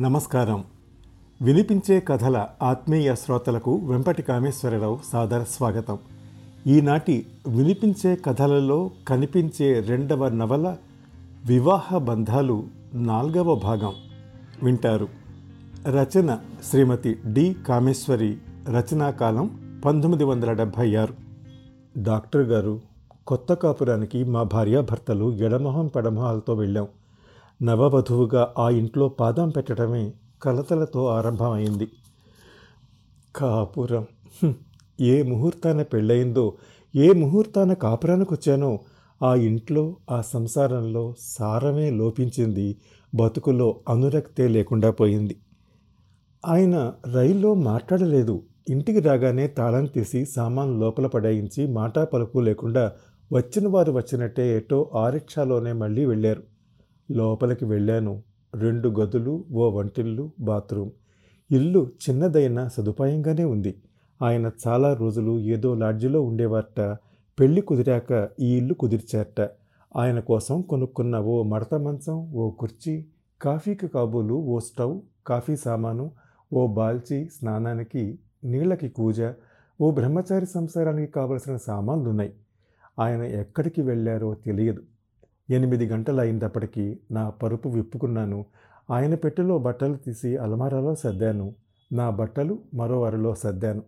నమస్కారం. వినిపించే కథల ఆత్మీయ శ్రోతలకు వెంపటి కామేశ్వరరావు సాదర స్వాగతం. ఈనాటి వినిపించే కథలలో కనిపించే రెండవ నవల వివాహ బంధాలు నాల్గవ భాగం వింటారు. రచన శ్రీమతి డి కామేశ్వరి. రచనాకాలం పంతొమ్మిది వందల డెబ్భై ఆరు. డాక్టర్ గారు కొత్త కాపురానికి మా భార్యాభర్తలు ఎడమొహం పెడమొహాలతో వెళ్ళాం. నవవధువుగా ఆ ఇంట్లో పాదం పెట్టడమే కలతలతో ఆరంభమైంది. కాపురం! ఏ ముహూర్తాన పెళ్ళయిందో ఏ ముహూర్తాన కాపురానికి వచ్చానో ఆ ఇంట్లో ఆ సంసారంలో సారమే లోపించింది బతుకులో అనురక్తే లేకుండా పోయింది. ఆయన రైల్లో మాట్లాడలేదు. ఇంటికి రాగానే తాళం తీసి సామాన్ లోపల పడాయించి మాటా పలుకు లేకుండా వచ్చిన వారు వచ్చినట్టే ఎటో ఆ రిక్షాలోనే మళ్ళీ వెళ్ళారు. లోపలికి వెళ్ళాను. రెండు గదులు ఓ వంటిల్లు బాత్రూమ్. ఇల్లు చిన్నదైన సదుపాయంగానే ఉంది. ఆయన చాలా రోజులు ఏదో లాడ్జిలో ఉండేవారట. పెళ్ళి కుదిరాక ఈ ఇల్లు కుదిర్చారట. ఆయన కోసం కొనుక్కున్న ఓ మడత మంచం ఓ కుర్చీ కాఫీకి కాబోలు ఓ స్టవ్ కాఫీ సామాను ఓ బాల్చి స్నానానికి నీళ్ళకి కూజ ఓ బ్రహ్మచారి సంసారానికి కావలసిన సామాన్లు ఉన్నాయి ఆయన ఎక్కడికి వెళ్ళారో తెలియదు. ఎనిమిది గంటలు అయినప్పటికీ నా పరుపు విప్పుకున్నాను. ఆయన పెట్టెలో బట్టలు తీసి అలమారాలో సర్దాను. నా బట్టలు మరో అరలో సర్దాను.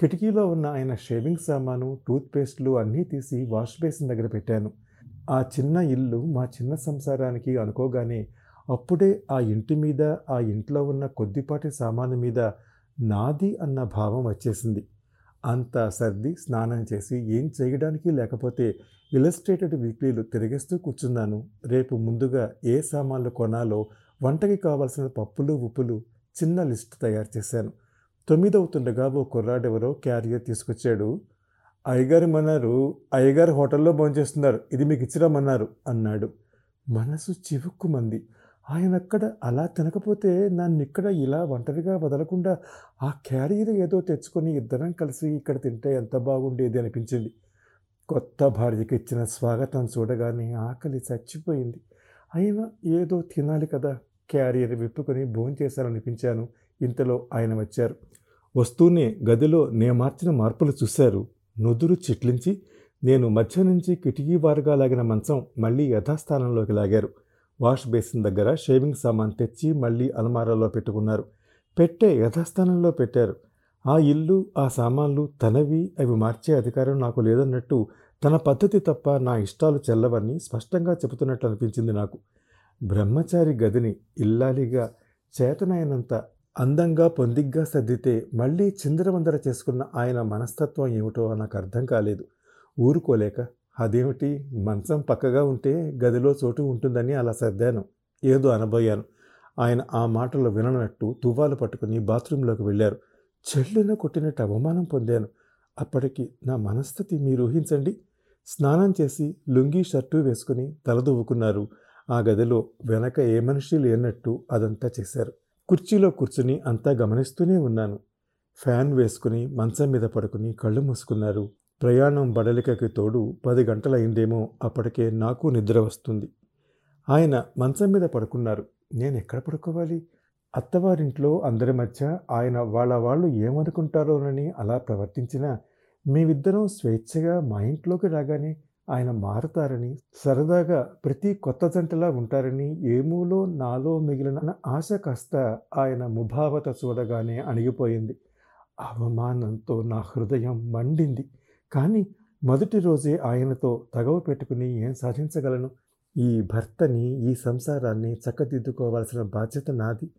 కిటికీలో ఉన్న ఆయన షేవింగ్ సామాను టూత్పేస్ట్లు అన్నీ తీసి వాష్ బేసిన్ దగ్గర పెట్టాను. ఆ చిన్న ఇల్లు మా చిన్న సంసారానికి అనుకోగానే అప్పుడే ఆ ఇంటి మీద ఆ ఇంట్లో ఉన్న కొద్దిపాటి సామాను మీద నాది అన్న భావం వచ్చేసింది. అంతా సర్ది స్నానం చేసి ఏం చేయడానికి లేకపోతే ఇలస్ట్రేటెడ్ వీక్లీలు తిరిగేస్తూ కూర్చున్నాను. రేపు ముందుగా ఏ సామాన్లు కొనాలో వంటకి కావాల్సిన పప్పులు ఉప్పులు చిన్న లిస్ట్ తయారు చేశాను. తొమ్మిదవుతుండగా ఓ కుర్రాడెవరో క్యారియర్ తీసుకొచ్చాడు. అయ్యగారు మన్నారు అయ్యగారు హోటల్లో భోంచేస్తున్నారు ఇది మీకు ఇచ్చిరామన్నారు అన్నాడు. మనసు చివుక్కుమంది. ఆయన అక్కడ అలా తినకపోతే నన్ను ఇక్కడ ఇలా ఒంటరిగా వదలకుండా ఆ క్యారియర్ ఏదో తెచ్చుకొని ఇద్దరం కలిసి ఇక్కడ తింటే ఎంత బాగుండేది అనిపించింది. కొత్త భార్యకి ఇచ్చిన స్వాగతం చూడగానే ఆకలి చచ్చిపోయింది. అయినా ఏదో తినాలి కదా క్యారియర్ విప్పుకొని భోంచేశారనిపించాను ఇంతలో ఆయన వచ్చారు. వస్తూనే గదిలో నే మార్చిన మార్పులు చూశారు. నుదురు చిట్లించి నేను మధ్య నుంచి కిటికీ వారుగా లాగిన మంచం మళ్ళీ యథాస్థానంలోకి లాగారు. వాష్ బేసిన్ దగ్గర షేవింగ్ సామాన్ తెచ్చి మళ్ళీ అలమారాలో పెట్టుకున్నారు. పెట్టే యథాస్థానంలో పెట్టారు. ఆ ఇల్లు ఆ సామాన్లు తనవి అవి మార్చే అధికారం నాకు లేదన్నట్టు తన పద్ధతి తప్ప నా ఇష్టాలు చెల్లవని స్పష్టంగా చెబుతున్నట్లు అనిపించింది నాకు. బ్రహ్మచారి గదిని ఇల్లాలిగా చేతనైనంత అందంగా పొందిగ్గా సర్దితే మళ్ళీ చిందరవందర చేసుకున్న ఆయన మనస్తత్వం ఏమిటో నాకు అర్థం కాలేదు. ఊరుకోలేక అదేమిటి? మంచం పక్కగా ఉంటే గదిలో చోటు ఉంటుందని అలా సర్దాను. ఏదో అనబోయాను. ఆయన ఆ మాటలు విననట్టు తువ్వాలు పట్టుకుని బాత్రూంలోకి వెళ్ళారు. చెల్లున కొట్టినట్టు అవమానం పొందాను. అప్పటికి నా మనస్థితి మీరు ఊహించండి. స్నానం చేసి లుంగీ షర్టు వేసుకుని తలదువ్వుకున్నారు ఆ గదిలో వెనక ఏ మనిషి లేనట్టు అదంతా చేశారు. కుర్చీలో కూర్చుని అంతా గమనిస్తూనే ఉన్నాను. ఫ్యాన్ వేసుకుని మంచం మీద పడుకుని కళ్ళు మూసుకున్నారు. ప్రయాణం బడలికకి తోడు పది గంటలైందేమో అప్పటికే నాకు నిద్ర వస్తుంది. ఆయన మంచం మీద పడుకున్నారు. నేను ఎక్కడ పడుకోవాలి? అత్తవారింట్లో అందరి మధ్య ఆయన వాళ్ళ వాళ్ళు ఏమనుకుంటారోనని అలా ప్రవర్తించినా మేమిద్దరం స్వేచ్ఛగా మా ఇంట్లోకి రాగానే ఆయన మారతారని సరదాగా ప్రతి కొత్త జంటలా ఉంటారని ఏమూలో నాలో మిగిలిన ఆశ కాస్త ఆయన ముభావత చూడగానే అణిగిపోయింది. అవమానంతో నా హృదయం మండింది. కానీ మొదటి రోజే ఆయనతో తగవ పెట్టుకుని ఏం సాధించగలను? ఈ భర్తని ఈ సంసారాన్ని చక్కదిద్దుకోవాల్సిన బాధ్యత నాది.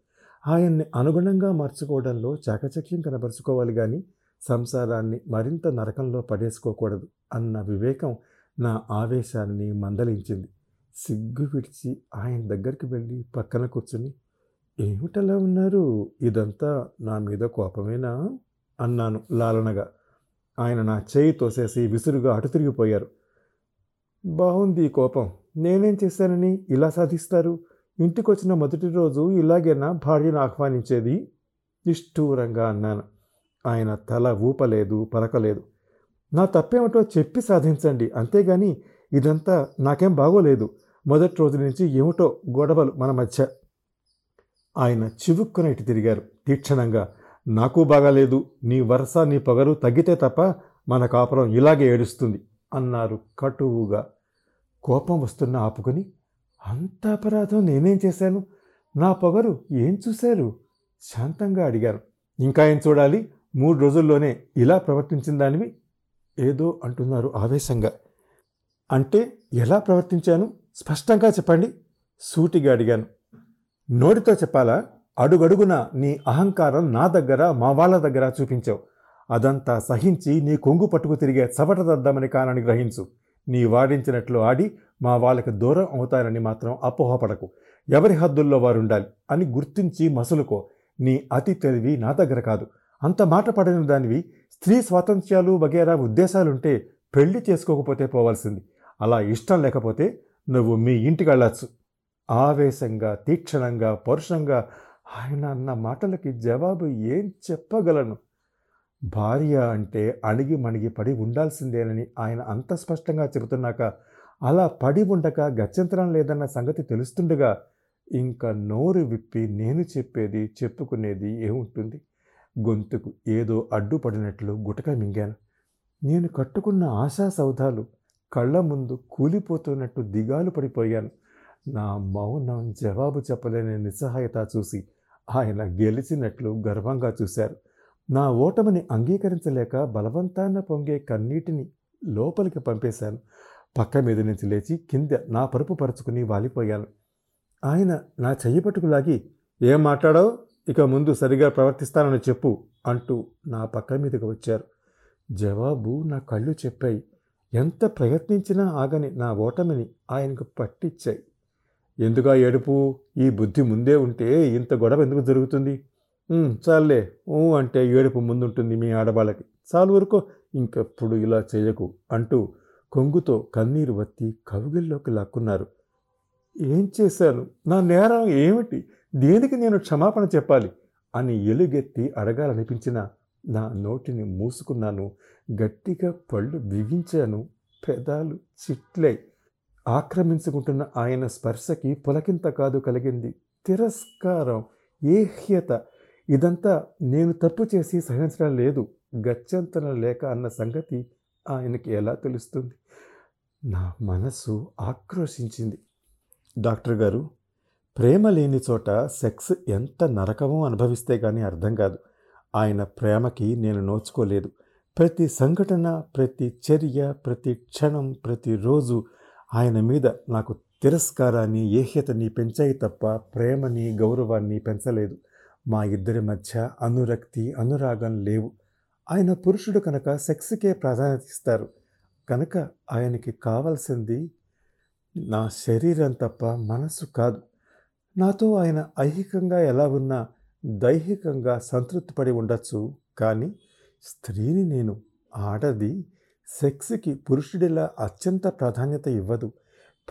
ఆయన్ని అనుగుణంగా మార్చుకోవడంలో చాకచక్యం కనబరుచుకోవాలి కానీ సంసారాన్ని మరింత నరకంలో పడేసుకోకూడదు అన్న వివేకం నా ఆవేశాన్ని మందలించింది. సిగ్గు విడిచి ఆయన దగ్గరికి వెళ్ళి పక్కన కూర్చుని ఏమిటలా ఉన్నారు? ఇదంతా నా మీద కోపమేనా? అన్నాను లాలనగా. ఆయన నా చేయి తోసేసి విసురుగా అటు తిరిగిపోయారు. బాగుంది ఈ కోపం. నేనేం చేశానని ఇలా సాధిస్తారు? ఇంటికొచ్చిన మొదటి రోజు ఇలాగేనా భార్యను ఆహ్వానించేది? నిష్ఠూరంగా అన్నాను. ఆయన తల ఊపలేదు పలకలేదు. నా తప్పేమిటో చెప్పి సాధించండి. అంతేగాని ఇదంతా నాకేం బాగోలేదు. మొదటి రోజు నుంచి ఏమిటో గొడవలు మన మధ్య. ఆయన చివుక్కున ఇటు తిరిగారు. తీక్షణంగా నాకు బాగాలేదు నీ వరస నీ పొగరు తగ్గితే తప్ప మన కాపురం ఇలాగే ఏడుస్తుంది అన్నారు కటువుగా. కోపం వస్తున్న ఆపుకొని అంత అపరాధం నేనేం చేశాను? నా పొగరు ఏం చూశారు? శాంతంగా అడిగారు ఇంకా ఏం చూడాలి? మూడు రోజుల్లోనే ఇలా ప్రవర్తించిన దానివి? ఏదో అంటున్నారు ఆవేశంగా. అంటే ఎలా ప్రవర్తించాను? స్పష్టంగా చెప్పండి. సూటిగా అడిగాను. నోటితో చెప్పాలా? అడుగడుగున నీ అహంకారం నా దగ్గర మా వాళ్ళ దగ్గర చూపించావు. అదంతా సహించి నీ కొంగు పట్టుకు తిరిగే చవటదద్దామని కానని గ్రహించు. నీ వాడించినట్లు ఆడి మా వాళ్ళకి దూరం అవుతారని మాత్రం అపోహపడకు. ఎవరి హద్దుల్లో వారు ఉండాలి అని గుర్తించి మసులుకో. నీ అతి తెలివి నా దగ్గర కాదు. అంత మాట పడిన దానివి స్త్రీ స్వాతంత్ర్యాలు వగేరా ఉద్దేశాలుంటే పెళ్ళి చేసుకోకపోతే పోవాల్సింది. అలా ఇష్టం లేకపోతే నువ్వు మీ ఇంటికి వెళ్ళొచ్చు. ఆవేశంగా తీక్షణంగా పరుషంగా ఆయన అన్న మాటలకి జవాబు ఏం చెప్పగలను? భార్య అంటే అణిగి మణిగి పడి ఉండాల్సిందేనని ఆయన అంత స్పష్టంగా చెబుతున్నాక అలా పడి ఉండక గత్యంతరం లేదన్న సంగతి తెలుస్తుండగా ఇంకా నోరు విప్పి నేను చెప్పేది చెప్పుకునేది ఏముంటుంది? గొంతుకు ఏదో అడ్డుపడినట్లు గుటక మింగాను. నేను కట్టుకున్న ఆశా సౌధాలు కళ్ళ ముందు కూలిపోతున్నట్టు దిగాలు పడిపోయాను. నా మౌనం జవాబు చెప్పలేని నిస్సహాయత చూసి ఆయన గెలిచినట్లు గర్వంగా చూశారు. నా ఓటమిని అంగీకరించలేక బలవంతాన పొంగే కన్నీటిని లోపలికి పంపేశాను. పక్క మీద నుంచి లేచి కింద నా పరుపు పరుచుకుని వాలిపోయాను. ఆయన నా చెయ్యి పట్టుకులాగి ఏం మాట్లాడావు? ఇక ముందు సరిగా ప్రవర్తిస్తానని చెప్పు అంటూ నా పక్క మీదకి వచ్చారు. జవాబు నా కళ్ళు చెప్పాయి. ఎంత ప్రయత్నించినా ఆగని నా ఓటమిని ఆయనకు పట్టించాయి ఎందుగా ఏడుపు? ఈ బుద్ధి ముందే ఉంటే ఇంత గొడవ ఎందుకు జరుగుతుంది? చాలే ఊ అంటే ఏడుపు ముందుంటుంది మీ ఆడవాళ్ళకి చాలు వరకు ఇంకెప్పుడు ఇలా చేయకు అంటూ కొంగుతో కన్నీరు వత్తి కవుగిల్లోకి లాక్కున్నారు. ఏం చేశాను? నా నేరం ఏమిటి? దేనికి నేను క్షమాపణ చెప్పాలి? అని ఎలుగెత్తి అడగాలనిపించిన నా నోటిని మూసుకున్నాను. గట్టిగా పళ్ళు బిగించాను. పెదాలు చిట్లై ఆక్రమించుకుంటున్న ఆయన స్పర్శకి పులకింత కాదు కలిగింది. తిరస్కారం ఏహ్యత ఇదంతా నేను తప్పు చేసి సహించడం లేదు. గత్యంతరం లేక అన్న సంగతి ఆయనకి ఎలా తెలుస్తుంది? నా మనసు ఆక్రోశించింది. డాక్టర్ గారు ప్రేమ లేని చోట సెక్స్ ఎంత నరకమో అనుభవిస్తే కానీ అర్థం కాదు. ఆయన ప్రేమకి నేను నోచుకోలేదు. ప్రతి సంఘటన ప్రతి చర్య ప్రతి క్షణం ప్రతిరోజు ఆయన మీద నాకు తిరస్కారాన్ని ఏహ్యతని పెంచాయి తప్ప ప్రేమని గౌరవాన్ని పెంచలేదు. మా ఇద్దరి మధ్య అనురక్తి అనురాగం లేవు. ఆయన పురుషుడు కనుక సెక్స్కే ప్రాధాన్యత ఇస్తారు. కనుక ఆయనకి కావాల్సింది నా శరీరం తప్ప మనసు కాదు. నాతో ఆయన ఐహికంగా ఎలా ఉన్నా దైహికంగా సంతృప్తిపడి ఉండొచ్చు. కానీ స్త్రీని నేను ఆడది సెక్స్కి పురుషుడిలా అత్యంత ప్రాధాన్యత ఇవ్వదు.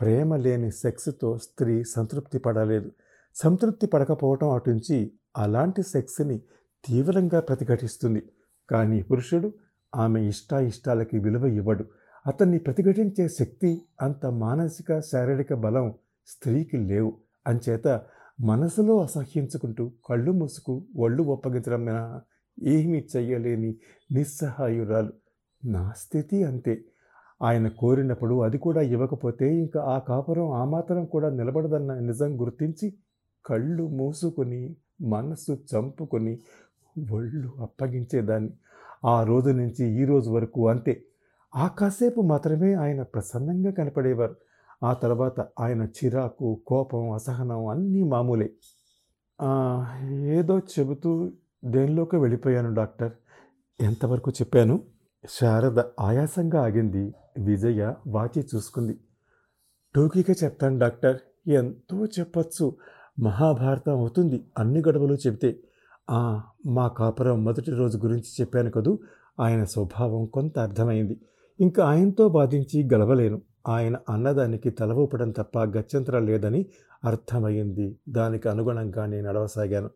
ప్రేమ లేని సెక్స్తో స్త్రీ సంతృప్తి పడలేదు. సంతృప్తి పడకపోవటం అటుంచి అలాంటి సెక్స్ని తీవ్రంగా ప్రతిఘటిస్తుంది. కానీ పురుషుడు ఆమె ఇష్టాయిష్టాలకి విలువ ఇవ్వడు. అతన్ని ప్రతిఘటించే శక్తి అంత మానసిక శారీరక బలం స్త్రీకి లేవు. అంచేత మనసులో అసహ్యించుకుంటూ కళ్ళు మూసుకు ఒళ్ళు ఒప్పగించడం ఏమీ చెయ్యలేని నిస్సహాయురాలు. నా స్థితి అంతే. ఆయన కోరినప్పుడు అది కూడా ఇవ్వకపోతే ఇంకా ఆ కాపురం ఆ మాత్రం కూడా నిలబడదన్న నిజం గుర్తించి కళ్ళు మూసుకొని మనస్సు చంపుకొని ఒళ్ళు అప్పగించేదాన్ని. ఆ రోజు నుంచి ఈ రోజు వరకు అంతే. ఆ కాసేపు మాత్రమే ఆయన ప్రసన్నంగా కనపడేవారు. ఆ తర్వాత ఆయన చిరాకు కోపం అసహనం అన్నీ మామూలే. ఏదో చెబుతూ దేనిలోకి వెళ్ళిపోయాను డాక్టర్. ఎంతవరకు చెప్పాను? శారద ఆయాసంగా ఆగింది. విజయ వాచి చూసుకుంది. టోకీగా చెప్తాను డాక్టర్. ఎంతో చెప్పొచ్చు. మహాభారతం అవుతుంది. అన్ని గొడవలు చెబితే. "ఆ, మా కాపురం మొదటి రోజు గురించి చెప్పాను కదూ? ఆయన స్వభావం కొంత అర్థమైంది. ఇంకా ఆయనతో బాధించి గలవలేను. ఆయన అన్నదానికి తల ఊపడం తప్ప గత్యంతరం లేదని అర్థమైంది. దానికి అనుగుణంగా నేను నడవసాగాను.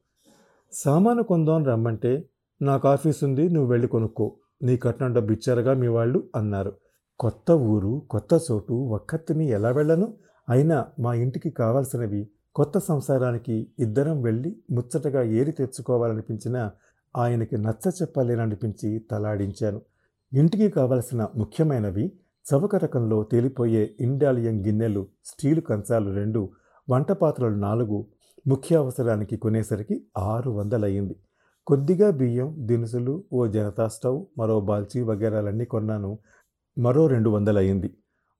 సామాను కొందాం రమ్మంటే నాకు ఆఫీస్ ఉంది నువ్వు వెళ్ళి కొనుక్కో. నీ కట్నం డబ్బు ఇచ్చారుగా మీ వాళ్ళు అన్నారు. కొత్త ఊరు కొత్త చోటు ఒక్కత్తిని ఎలా వెళ్ళను? అయినా మా ఇంటికి కావాల్సినవి కొత్త సంసారానికి ఇద్దరం వెళ్ళి ముచ్చటగా ఏరి తెచ్చుకోవాలనిపించిన ఆయనకి నచ్చ చెప్పలేననిపించి తలాడించాను. ఇంటికి కావలసిన ముఖ్యమైనవి చవక రకంలో తేలిపోయే ఇండాలియం గిన్నెలు స్టీలు కంచాలు రెండు వంట పాత్రలు నాలుగు ముఖ్య అవసరానికి కొనేసరికి ఆరు వందలయ్యింది కొద్దిగా బియ్యం దినుసులు ఓ జనతా స్టవ్ మరో బాల్చి వగేరాలన్నీ కొన్నాను. మరో రెండు వందలయ్యింది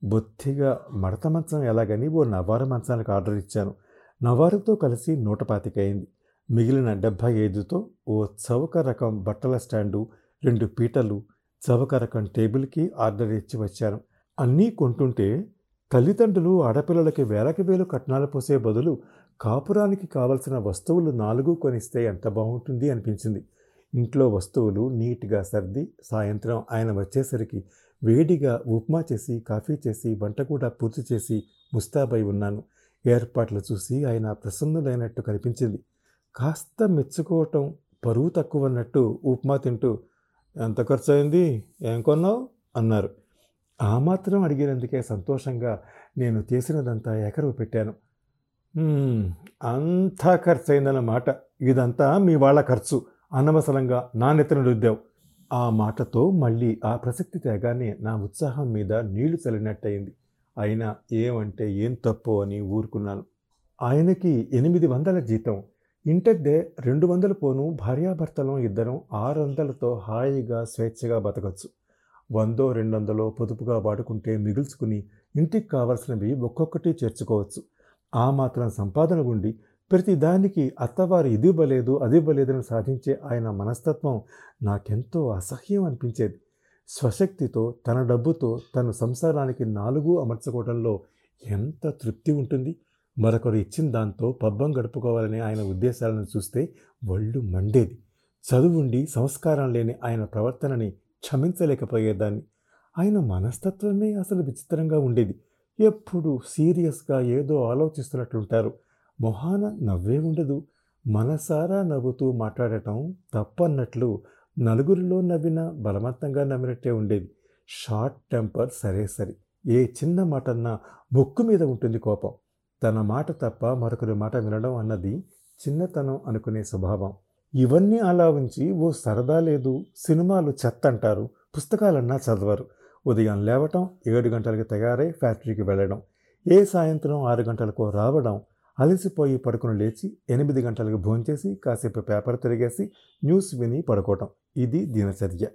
బొత్తిగా మడత మంచం ఎలాగని ఓ నవారు మంచానికి ఆర్డర్ ఇచ్చాను. నవారుతో కలిసి నూట పాతికయింది. మిగిలిన డెబ్భై ఐదుతో ఓ చౌక రకం బట్టల స్టాండు రెండు పీటలు చవక రకం టేబుల్కి ఆర్డర్ ఇచ్చి వచ్చాను. అన్నీ కొంటుంటే తల్లిదండ్రులు ఆడపిల్లలకి వేలకి వేలు కట్నాలు పోసే బదులు కాపురానికి కావలసిన వస్తువులు నాలుగు కొనిస్తే ఎంత బాగుంటుంది అనిపించింది. ఇంట్లో వస్తువులు నీట్గా సర్ది సాయంత్రం ఆయన వచ్చేసరికి వేడిగా ఉప్మా చేసి కాఫీ చేసి వంట కూడా పూర్తి చేసి ముస్తాబై ఉన్నాను. ఏర్పాట్లు చూసి ఆయన ప్రసన్నులైనట్టు కనిపించింది. కాస్త మెచ్చుకోవటం పరువు తక్కువ అన్నట్టు ఉప్మా తింటూ ఎంత ఖర్చు అయింది ఏం కొన్నావు? అన్నారు. ఆ మాత్రం అడిగినందుకే సంతోషంగా నేను చేసినదంతా ఎకరవు పెట్టాను. అంతా ఖర్చు అయిందన్నమాట ఇదంతా మీ వాళ్ళ ఖర్చు. అనవసరంగా నా రుద్దావు ఆ మాటతో మళ్ళీ ఆ ప్రసక్తి తేగానే నా ఉత్సాహం మీద నీళ్ళు చల్లినట్టయింది. అయినా ఏమంటే ఏం తప్పు అని ఊరుకున్నాను. ఆయనకి ఎనిమిది వందల జీతం. ఇంటద్దే రెండు వందలు పోను భార్యాభర్తలం ఇద్దరం ఆరు వందలతో హాయిగా స్వేచ్ఛగా బతకచ్చు. వందో రెండు వందలో పొదుపుగా వాడుకుంటే మిగుల్చుకుని ఇంటికి కావలసినవి ఒక్కొక్కటి చేర్చుకోవచ్చు. ఆ మాత్రం సంపాదన ఉండి ప్రతిదానికి అత్తవారు ఇది ఇవ్వలేదు అది ఇవ్వలేదని సాధించే ఆయన మనస్తత్వం నాకెంతో అసహ్యం అనిపించేది. స్వశక్తితో తన డబ్బుతో తన సంసారానికి నాలుగు అమర్చుకోవడంలో ఎంత తృప్తి ఉంటుంది? మరొకరు ఇచ్చిన దాంతో పబ్బం గడుపుకోవాలనే ఆయన ఉద్దేశాలను చూస్తే ఒళ్ళు మండేది. చదువుండి సంస్కారం లేని ఆయన ప్రవర్తనని క్షమించలేకపోయేదాన్ని. ఆయన మనస్తత్వమే అసలు విచిత్రంగా ఉండేది. ఎప్పుడు సీరియస్గా ఏదో ఆలోచిస్తున్నట్లుంటారు. మొహాన నవ్వే ఉండదు. మనసారా నవ్వుతూ మాట్లాడటం తప్పన్నట్లు నలుగురిలో నవ్వినా బలవంతంగా నవ్వినట్టే ఉండేది. షార్ట్ టెంపర్ సరే సరి. ఏ చిన్న మాటన్నా ముక్కు మీద ఉంటుంది కోపం. తన మాట తప్ప మరొకరి మాట వినడం అన్నది చిన్నతనం అనుకునే స్వభావం. ఇవన్నీ అలా ఉంచి ఓ సరదా లేదు సినిమాలు చెత్త అంటారు పుస్తకాలన్నా చదవరు. ఉదయం లేవటం ఏడు గంటలకి తయారై ఫ్యాక్టరీకి వెళ్ళడం ఏ సాయంత్రం ఆరు గంటలకు రావడం అలసిపోయి పడుకుని లేచి ఎనిమిది గంటలకు భోంచేసి కాసేపు పేపర్ తిరిగేసి న్యూస్ విని పడుకోవటం. ఇది దినచర్య.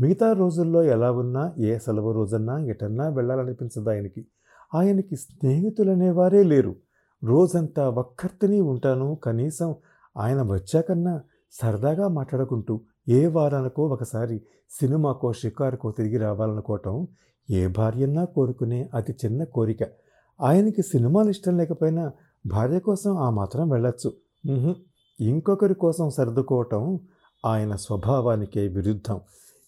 మిగతా రోజుల్లో ఎలా ఉన్నా ఏ సెలవు రోజన్నా ఎటన్నా వెళ్ళాలనిపించదు ఆయనకి. ఆయనకి స్నేహితులనేవారే లేరు. రోజంతా ఒక్కర్తిని ఉంటాను. కనీసం ఆయన వచ్చాకన్నా సరదాగా మాట్లాడుకుంటూ ఏ వారానికో ఒకసారి సినిమాకో షికారుకో తిరిగి రావాలనుకోవటం ఏ భార్యన్నా కోరుకునే అతి చిన్న కోరిక. ఆయనకి సినిమాలు ఇష్టం లేకపోయినా భార్య కోసం ఆ మాత్రం వెళ్ళొచ్చు. ఇంకొకరి కోసం సర్దుకోవటం ఆయన స్వభావానికే విరుద్ధం.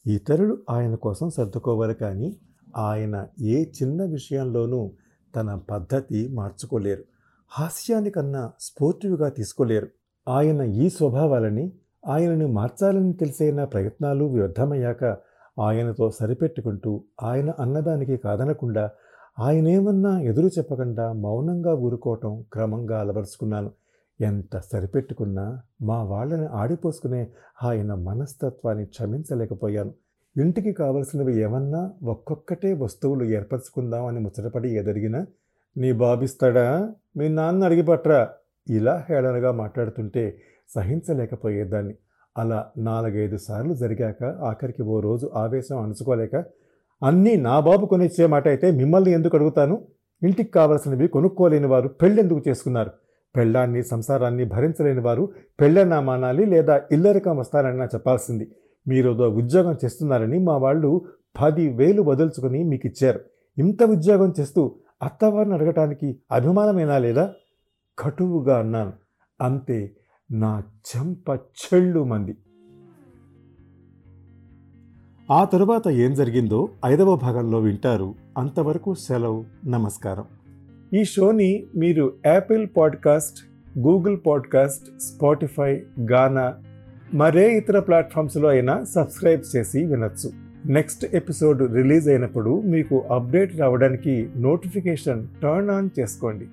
ఇతరులు ఆయన కోసం సర్దుకోవాలి కానీ ఆయన ఏ చిన్న విషయంలోనూ తన పద్ధతి మార్చుకోలేరు. హాస్యానికన్నా స్పోర్టివ్గా తీసుకోలేరు. ఆయన ఈ స్వభావాలని ఆయనను మార్చాలని తెలిసైన ప్రయత్నాలు వ్యర్థమయ్యాక ఆయనతో సరిపెట్టుకుంటూ ఆయన అన్నదానికి కాదనకుండా ఆయనేమన్నా ఎదురు చెప్పకుండా మౌనంగా ఊరుకోవటం క్రమంగా అలవరుచుకున్నాను. ఎంత సరిపెట్టుకున్నా మా వాళ్ళని ఆడిపోసుకునే ఆయన మనస్తత్వాన్ని క్షమించలేకపోయాను. ఇంటికి కావలసినవి ఏమన్నా ఒక్కొక్కటే వస్తువులు ఏర్పరచుకుందామని ముచ్చటపడి ఎదరిగినా నీ బాబిస్తాడా? మీ నాన్న అడిగిపట్రా ఇలా హేళనగా మాట్లాడుతుంటే సహించలేకపోయేదాన్ని. అలా నాలుగైదు సార్లు జరిగాక ఆఖరికి ఓ రోజు ఆవేశం అణుచుకోలేక అన్నీ నా బాబు కొనిచ్చే మాట అయితే మిమ్మల్ని ఎందుకు అడుగుతాను? ఇంటికి కావలసినవి కొనుక్కోలేని వారు పెళ్ళెందుకు చేసుకున్నారు? పెళ్ళాన్ని సంసారాన్ని భరించలేని వారు పెళ్ళన్నా మానాలి లేదా ఇల్లరికం వస్తారన్నా చెప్పాల్సింది. మీరు ఉద్యోగం చేస్తున్నారని మా వాళ్ళు పది వేలు వదులుచుకొని మీకు ఇచ్చారు. ఇంత ఉద్యోగం చేస్తూ అత్తవారిని అడగటానికి అభిమానమేనా లేదా? కటువుగా అన్నాను. అంతే. నా చెంప చెళ్ళు మంది. ఆ తరువాత ఏం జరిగిందో ఐదవ భాగంలో వింటారు. అంతవరకు సెలవు నమస్కారం. ఈ షోని మీరు Apple podcast Google podcast Spotify Gaana మరే ఇతర ప్లాట్ఫామ్స్లో అయినా సబ్స్క్రైబ్ చేసి వినొచ్చు. నెక్స్ట్ ఎపిసోడ్ రిలీజ్ అయినప్పుడు మీకు అప్డేట్ రావడానికి నోటిఫికేషన్ టర్న్ ఆన్ చేసుకోండి.